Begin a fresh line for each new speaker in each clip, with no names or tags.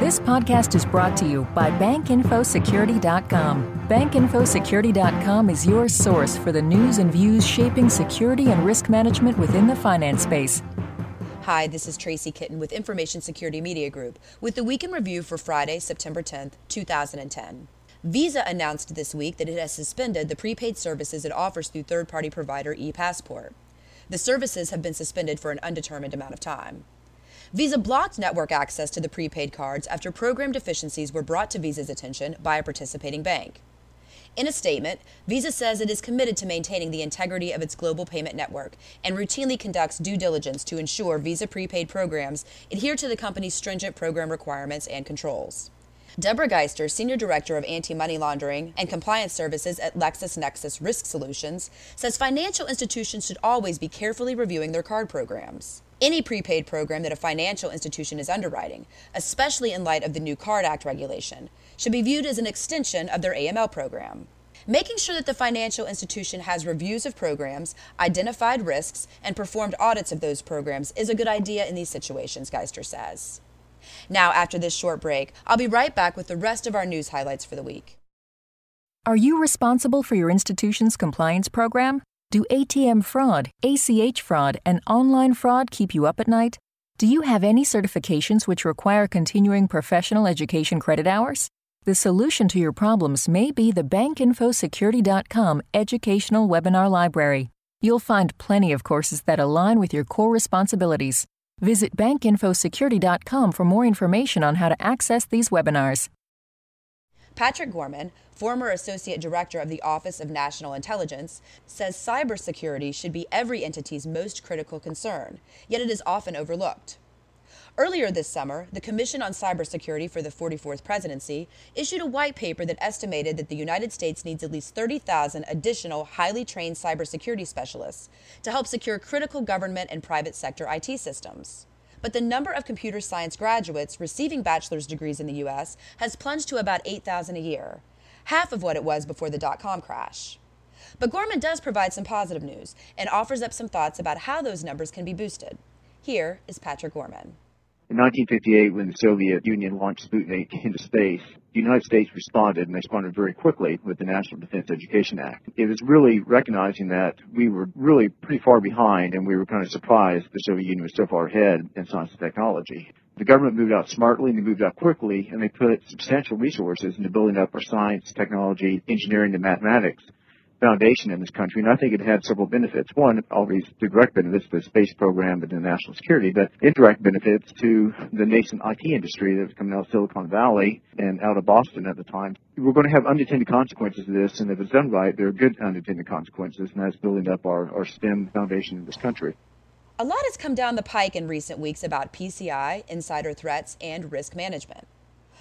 This podcast is brought to you by BankInfoSecurity.com. BankInfoSecurity.com is your source for the news and views shaping security and risk management within the finance space.
Hi, this is Tracy Kitten with Information Security Media Group with the Week in Review for Friday, September 10th, 2010. Visa announced this week that it has suspended the prepaid services it offers through third party provider ePassporte. The services have been suspended for an undetermined amount of time. Visa blocked network access to the prepaid cards after program deficiencies were brought to Visa's attention by a participating bank. In a statement, Visa says it is committed to maintaining the integrity of its global payment network and routinely conducts due diligence to ensure Visa prepaid programs adhere to the company's stringent program requirements and controls. Deborah Geister, Senior Director of Anti Money Laundering and Compliance Services at LexisNexis Risk Solutions, says financial institutions should always be carefully reviewing their card programs any prepaid program that a financial institution is underwriting, especially in light of the new Card Act regulation, should be viewed as an extension of their AML program. Making sure that the financial institution has reviews of programs, identified risks, and performed audits of those programs is a good idea in these situations, Geister says. Now, after this short break, I'll be right back with the rest of our news highlights for the week.
Are you responsible for your institution's compliance program? Do ATM fraud, ACH fraud, and online fraud keep you up at night? Do you have any certifications which require continuing professional education credit hours? The solution to your problems may be the bankinfosecurity.com educational webinar library. You'll find plenty of courses that align with your core responsibilities. Visit bankinfosecurity.com for more information on how to access these webinars.
Patrick Gorman, former Associate Director of the Office of National Intelligence, says cybersecurity should be every entity's most critical concern, yet it is often overlooked. Earlier this summer, the Commission on Cybersecurity for the 44th Presidency issued a white paper that estimated that the United States needs at least 30,000 additional highly trained cybersecurity specialists to help secure critical government and private sector IT systems but the number of computer science graduates receiving bachelor's degrees in the U.S. has plunged to about 8,000 a year, half of what it was before the dot com crash. But Gorman does provide some positive news and offers up some thoughts about how those numbers can be boosted. Here is Patrick Gorman.
In 1958, when the Soviet Union launched Sputnik into space, the United States responded, and they responded very quickly with the National Defense Education Act. It was really recognizing that we were really pretty far behind, and we were kind of surprised the Soviet Union was so far ahead in science and technology. The government moved out smartly and they moved out quickly, and they put substantial resources into building up our science, technology, engineering, and mathematics foundation in this country, and I think it had several benefits. One, the direct benefits to the space program and the national security, but indirect benefits to the nascent IT industry that was coming out of Silicon Valley and out of Boston at the time. We're going to have unintended consequences of this, and if it's done right, there are good unintended consequences, and that's building up our, our STEM foundation in this country.
A lot has come down the pike in recent weeks about PCI, insider threats, and risk management.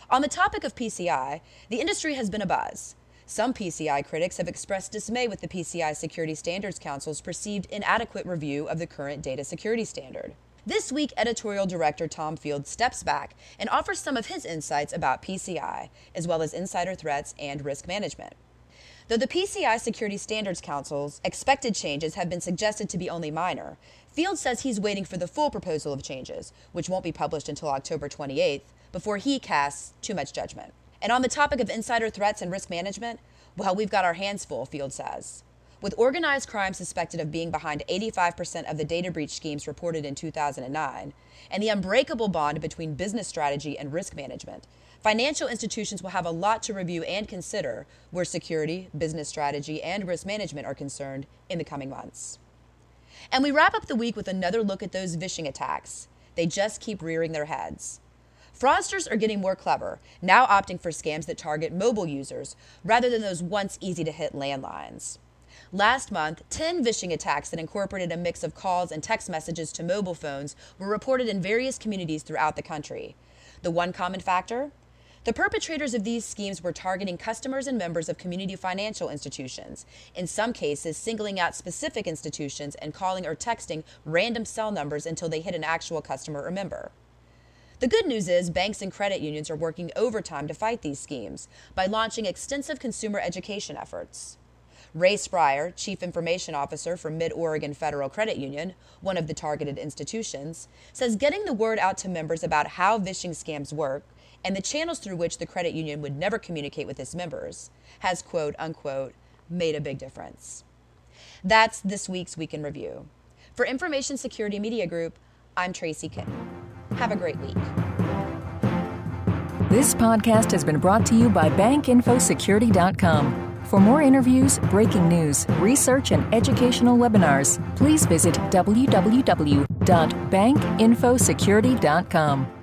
On the topic of PCI, the industry has been abuzz. Some PCI critics have expressed dismay with the PCI Security Standards Council's perceived inadequate review of the current data security standard. This week, editorial director Tom Field steps back and offers some of his insights about PCI, as well as insider threats and risk management. Though the PCI Security Standards Council's expected changes have been suggested to be only minor, Field says he's waiting for the full proposal of changes, which won't be published until October 28th, before he casts too much judgment. And on the topic of insider threats and risk management, well, we've got our hands full, Field says. With organized crime suspected of being behind 85% of the data breach schemes reported in 2009, and the unbreakable bond between business strategy and risk management, financial institutions will have a lot to review and consider where security, business strategy, and risk management are concerned in the coming months. And we wrap up the week with another look at those phishing attacks. They just keep rearing their heads. Fraudsters are getting more clever, now opting for scams that target mobile users rather than those once easy to hit landlines. Last month, 10 phishing attacks that incorporated a mix of calls and text messages to mobile phones were reported in various communities throughout the country. The one common factor? The perpetrators of these schemes were targeting customers and members of community financial institutions, in some cases, singling out specific institutions and calling or texting random cell numbers until they hit an actual customer or member. The good news is banks and credit unions are working overtime to fight these schemes by launching extensive consumer education efforts. Ray Spryer, Chief Information Officer for Mid Oregon Federal Credit Union, one of the targeted institutions, says getting the word out to members about how phishing scams work and the channels through which the credit union would never communicate with its members has quote unquote made a big difference. That's this week's Week in Review. For Information Security Media Group, I'm Tracy Kitten. Have a great week.
This podcast has been brought to you by BankInfoSecurity.com. For more interviews, breaking news, research, and educational webinars, please visit www.bankinfosecurity.com.